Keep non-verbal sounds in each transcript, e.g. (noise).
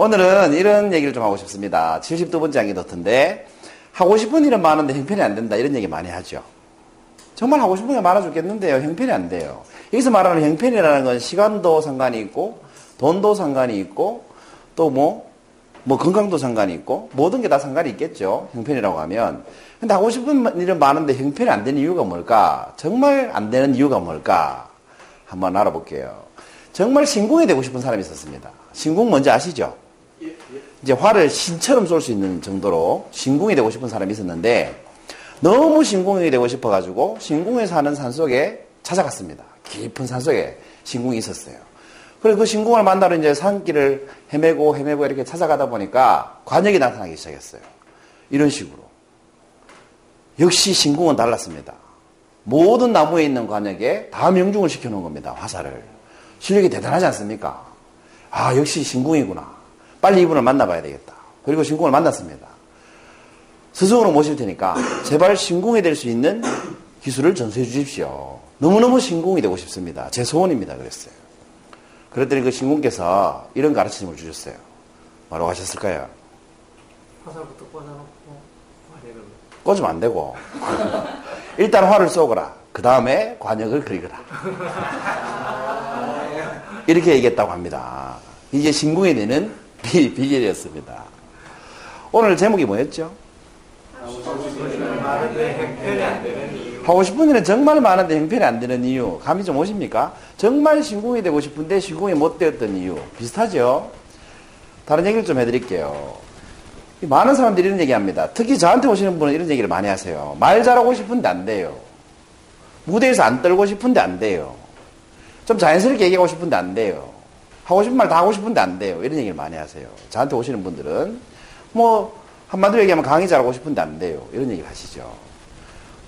오늘은 이런 얘기를 좀 하고 싶습니다. 72번째 아니더텐데 하고 싶은 일은 많은데 형편이 안 된다 이런 얘기 많이 하죠. 정말 하고 싶은 게 많아 죽겠는데요. 형편이 안 돼요. 여기서 말하는 형편이라는 건 시간도 상관이 있고 돈도 상관이 있고 또 뭐, 뭐 건강도 상관이 있고 모든 게 다 상관이 있겠죠. 형편이라고 하면. 근데 하고 싶은 일은 많은데 형편이 안 되는 이유가 뭘까? 정말 안 되는 이유가 뭘까? 한번 알아볼게요. 정말 신궁이 되고 싶은 사람이 있었습니다. 신궁 뭔지 아시죠? 이제 활을 신처럼 쏠 수 있는 정도로 신궁이 되고 싶은 사람이 있었는데 너무 신궁이 되고 싶어가지고 신궁에 사는 산속에 찾아갔습니다. 깊은 산속에 신궁이 있었어요. 그래서 그 신궁을 만나러 이제 산길을 헤매고 헤매고 이렇게 찾아가다 보니까 관역이 나타나기 시작했어요. 이런 식으로. 역시 신궁은 달랐습니다. 모든 나무에 있는 관역에 다 명중을 시켜놓은 겁니다. 화살을. 실력이 대단하지 않습니까? 아, 역시 신궁이구나. 빨리 이분을 만나봐야 되겠다. 그리고 신궁을 만났습니다. 스승으로 모실 테니까 제발 신궁이 될 수 있는 기술을 전수해 주십시오. 너무너무 신궁이 되고 싶습니다. 제 소원입니다. 그랬어요. 그랬더니 그 신궁께서 이런 가르침을 주셨어요. 뭐라고 하셨을까요? 화살부터 꽂아놓고 관역을 꽂으면 안 되고 일단 활을 쏘거라. 그 다음에 관역을 그리거라. 이렇게 얘기했다고 합니다. 이게 신궁이 되는 비, 비결이었습니다. 오늘 제목이 뭐였죠? 하고 싶은 일은 정말 많은데 형편이 안 되는 이유. 감이 좀 오십니까? 정말 신궁이 되고 싶은데 신궁이 못 되었던 이유. 비슷하죠? 다른 얘기를 좀 해드릴게요. 많은 사람들이 이런 얘기 합니다. 특히 저한테 오시는 분은 이런 얘기를 많이 하세요. 말 잘하고 싶은데 안 돼요. 무대에서 안 떨고 싶은데 안 돼요. 좀 자연스럽게 얘기하고 싶은데 안 돼요. 하고 싶은 말 다 하고 싶은데 안 돼요. 이런 얘기를 많이 하세요. 저한테 오시는 분들은 뭐 한마디로 얘기하면 강의 잘하고 싶은데 안 돼요. 이런 얘기를 하시죠.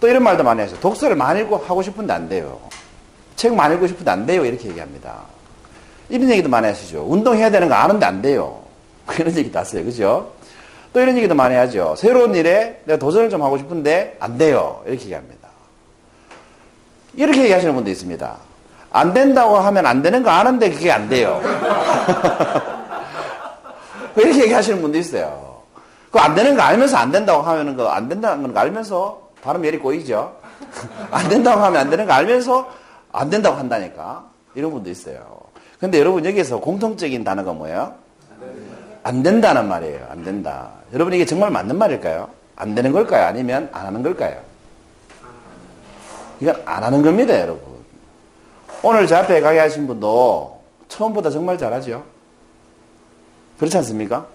또 이런 말도 많이 하세요. 독서를 많이 읽고 하고 싶은데 안 돼요. 책 많이 읽고 싶은데 안 돼요. 이렇게 얘기합니다. 이런 얘기도 많이 하시죠. 운동해야 되는 거 아는데 안 돼요. (laughs) 그런 얘기도 하세요. 그죠? 또 이런 얘기도 많이 하죠. 새로운 일에 내가 도전을 좀 하고 싶은데 안 돼요. 이렇게 얘기합니다. 이렇게 얘기하시는 분도 있습니다. 안 된다고 하면 안 되는 거 아는데 그게 안 돼요. (laughs) 이렇게 얘기하시는 분도 있어요. 그 안 되는 거 알면서 안 된다고 하면은 그안 된다는 거 알면서 발음 열이 꼬이죠. (laughs) 안 된다고 하면 안 되는 거 알면서 안 된다고 한다니까. 이런 분도 있어요. 근데 여러분 여기서 공통적인 단어가 뭐예요? 안 된다는 말이에요. 안 된다. 여러분 이게 정말 맞는 말일까요? 안 되는 걸까요? 아니면 안 하는 걸까요? 이건 안 하는 겁니다, 여러분. 오늘 제 앞에 가게 하신 분도 처음보다 정말 잘하죠? 그렇지 않습니까?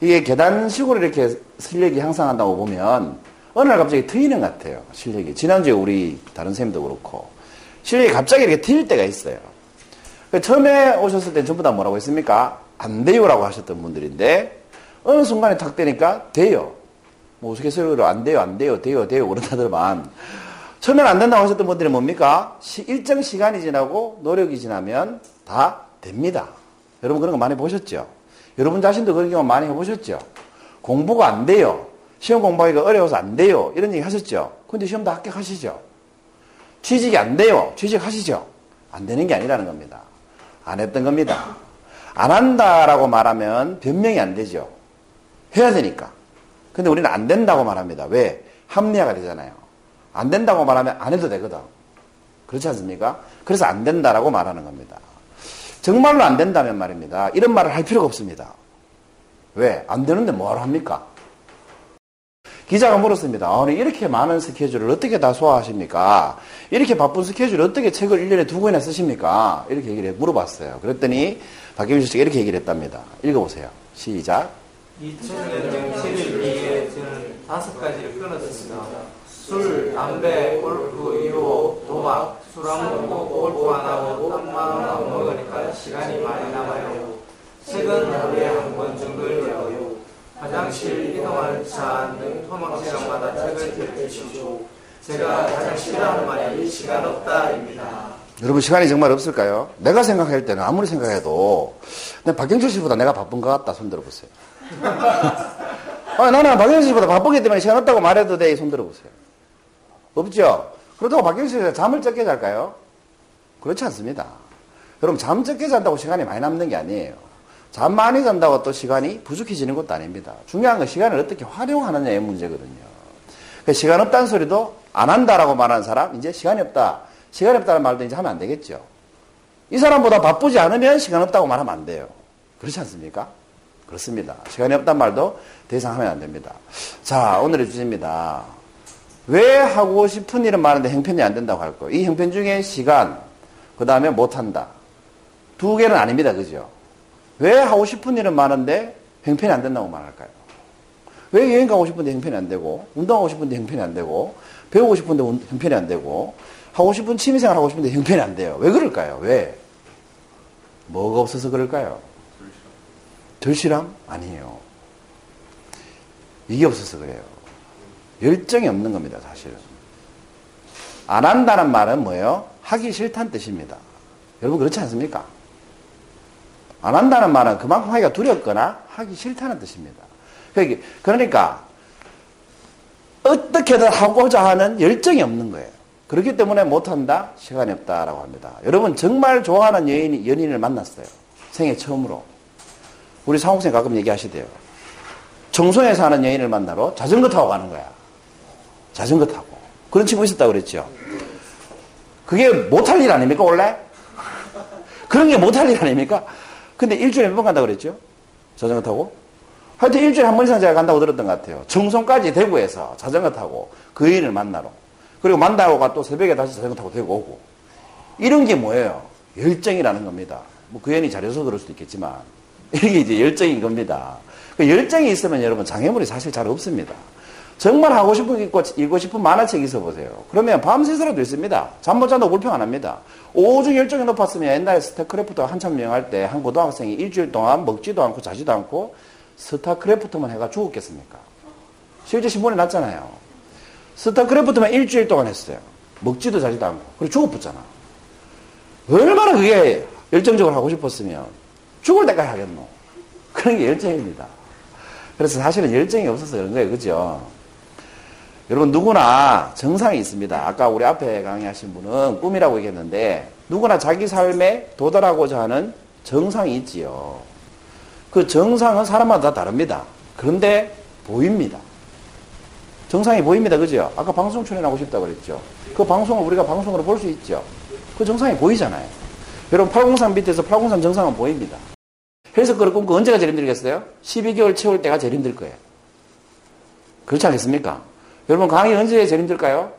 이게 계단식으로 이렇게 실력이 향상한다고 보면 어느 날 갑자기 트이는 것 같아요. 실력이. 지난주에 우리 다른 쌤도 그렇고 실력이 갑자기 이렇게 트일 때가 있어요. 처음에 오셨을 때 전부 다 뭐라고 했습니까? 안 돼요라고 하셨던 분들인데 어느 순간에 탁 되니까 돼요. 뭐 우스갯소리로 안 돼요, 안 돼요, 돼요, 돼요 그런다더만 처음엔 안 된다고 하셨던 분들이 뭡니까? 시, 일정 시간이 지나고 노력이 지나면 다 됩니다. 여러분 그런 거 많이 보셨죠? 여러분 자신도 그런 경우 많이 해보셨죠? 공부가 안 돼요. 시험 공부하기가 어려워서 안 돼요. 이런 얘기 하셨죠? 근데 시험 다 합격하시죠? 취직이 안 돼요. 취직하시죠? 안 되는 게 아니라는 겁니다. 안 했던 겁니다. 안 한다라고 말하면 변명이 안 되죠. 해야 되니까. 근데 우리는 안 된다고 말합니다. 왜? 합리화가 되잖아요. 안 된다고 말하면 안 해도 되거든. 그렇지 않습니까? 그래서 안 된다라고 말하는 겁니다. 정말로 안 된다면 말입니다. 이런 말을 할 필요가 없습니다. 왜? 안 되는데 뭘 합니까? 기자가 물었습니다. 아니, 이렇게 많은 스케줄을 어떻게 다 소화하십니까? 이렇게 바쁜 스케줄을 어떻게 책을 1년에 두 권이나 쓰십니까? 이렇게 얘기를 물어봤어요. 그랬더니 박경준 씨가 이렇게 얘기를 했답니다. 읽어보세요. 시작. 2000년 7일 2에 저는 다섯 가지를 끊었습니다. 술, 담배, 골프, 유혹, 도박, 술안 먹고 골프 안 하고 안 먹으니까 시간이 많이 남아요. 책은 하루에 한 권 정도 읽어요. 화장실, 이동할 차 등 토막 시간마다 책을 읽으십시오. 제가 가장 싫어하는 말이 시간 없다입니다. 여러분 시간이 정말 없을까요? 내가 생각할 때는 아무리 생각해도 근데 박경철 씨보다 내가 바쁜 것 같다 손 들어보세요. (laughs) 아, 나는 박경철 씨보다 바쁘기 때문에 시간 없다고 말해도 돼. 손 들어보세요. 없죠? 그렇다고 박경철 씨가 잠을 적게 잘까요? 그렇지 않습니다. 여러분 잠 적게 잔다고 시간이 많이 남는 게 아니에요. 잠 많이 잔다고 또 시간이 부족해지는 것도 아닙니다. 중요한 건 시간을 어떻게 활용하느냐의 문제거든요. 그 시간 없다는 소리도 안 한다라고 말하는 사람, 이제 시간이 없다. 시간이 없다는 말도 이제 하면 안 되겠죠. 이 사람보다 바쁘지 않으면 시간 없다고 말하면 안 돼요. 그렇지 않습니까? 그렇습니다. 시간이 없단 말도 더 이상 하면 안 됩니다. 자, 오늘의 주제입니다. 왜 하고 싶은 일은 많은데 형편이 안 된다고 할까요? 이 형편 중에 시간, 그 다음에 못한다. 두 개는 아닙니다. 그죠? 왜 하고 싶은 일은 많은데 형편이 안 된다고 말할까요? 왜 여행 가고 싶은데 형편이 안 되고, 운동하고 싶은데 형편이 안 되고, 배우고 싶은데 형편이 안 되고, 하고 싶은 취미생활 하고 싶은데 형편이 안 돼요. 왜 그럴까요? 왜? 뭐가 없어서 그럴까요? 절실함? 아니에요. 이게 없어서 그래요. 열정이 없는 겁니다, 사실은. 안 한다는 말은 뭐예요? 하기 싫다는 뜻입니다. 여러분 그렇지 않습니까? 안 한다는 말은 그만큼 하기가 두렵거나 하기 싫다는 뜻입니다. 그러니까, 그러니까 어떻게든 하고자 하는 열정이 없는 거예요. 그렇기 때문에 못한다? 시간이 없다라고 합니다. 여러분 정말 좋아하는 여인, 연인을 만났어요. 생애 처음으로. 우리 상옥생 가끔 얘기하시대요. 청송에 사는 여인을 만나러 자전거 타고 가는 거야. 자전거 타고. 그런 친구 있었다고 그랬죠. 그게 못할 일 아닙니까, 원래? 그런 게 못할 일 아닙니까? 근데 일주일에 몇 번 간다고 그랬죠? 자전거 타고? 하여튼 일주일에 한 번 이상 제가 간다고 들었던 것 같아요. 청송까지 대구에서 자전거 타고 그 여인을 만나러. 그리고 만나고 또 새벽에 다시 자전거 타고 대구 오고. 이런 게 뭐예요? 열정이라는 겁니다. 뭐그 여인이 잘해서 그럴 수도 있겠지만. 이게 이제 열정인 겁니다. 그 열정이 있으면 여러분 장애물이 사실 잘 없습니다. 정말 하고 싶은 거 읽고, 읽고 싶은 만화책 있어 보세요. 그러면 밤새서라도 있습니다. 잠 못 잔다고 불평 안 합니다. 오중 열정이 높았으면 옛날에 스타크래프트가 한참 유행할 때 한 고등학생이 일주일 동안 먹지도 않고 자지도 않고 스타크래프트만 해가 죽었겠습니까? 실제 신문에 났잖아요. 스타크래프트만 일주일 동안 했어요. 먹지도 자지도 않고. 그리고 죽어붙잖아. 얼마나 그게 열정적으로 하고 싶었으면 죽을 때까지 하겠노. 그런 게 열정입니다. 그래서 사실은 열정이 없어서 그런 거예요. 그죠? 여러분, 누구나 정상이 있습니다. 아까 우리 앞에 강의하신 분은 꿈이라고 얘기했는데, 누구나 자기 삶에 도달하고자 하는 정상이 있지요. 그 정상은 사람마다 다 다릅니다. 그런데 보입니다. 정상이 보입니다. 그죠? 아까 방송 출연하고 싶다고 그랬죠. 그 방송을 우리가 방송으로 볼 수 있죠. 그 정상이 보이잖아요. 여러분, 803 밑에서 803 정상은 보입니다. 해석그를 꿈꾸 언제가 제일 힘들겠어요? 12개월 채울 때가 제일 힘들 거예요. 그렇지 않겠습니까? 여러분, 강의 언제 제일 힘들까요?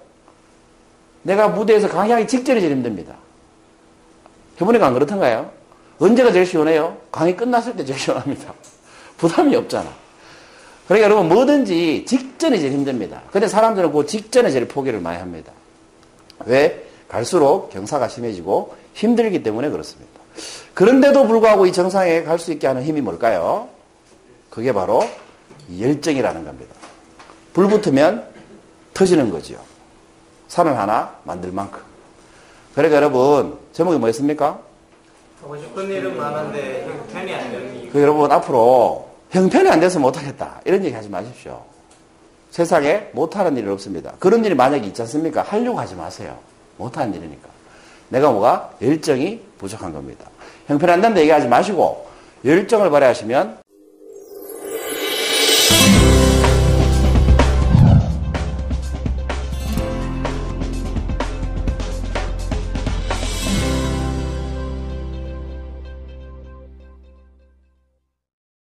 내가 무대에서 강의하기 직전이 제일 힘듭니다. 해보니까 안 그렇던가요? 언제가 제일 시원해요? 강의 끝났을 때 제일 시원합니다. (laughs) 부담이 없잖아. 그러니까 여러분, 뭐든지 직전이 제일 힘듭니다. 근데 사람들은 그 직전에 제일 포기를 많이 합니다. 왜? 갈수록 경사가 심해지고 힘들기 때문에 그렇습니다. 그런데도 불구하고 이 정상에 갈 수 있게 하는 힘이 뭘까요? 그게 바로 열정이라는 겁니다. 불 붙으면 터지는 거죠. 산을 하나 만들 만큼. 그러니까 여러분, 제목이 뭐였습니까? 하고 싶은 일은 많은데 형편이 안 되는 이유. 그 여러분, 앞으로 형편이 안 돼서 못하겠다. 이런 얘기 하지 마십시오. 세상에 못하는 일은 없습니다. 그런 일이 만약에 있지 않습니까? 하려고 하지 마세요. 못하는 일이니까. 내가 뭐가? 열정이 부족한 겁니다. 형편 안 된다 얘기하지 마시고, 열정을 발휘하시면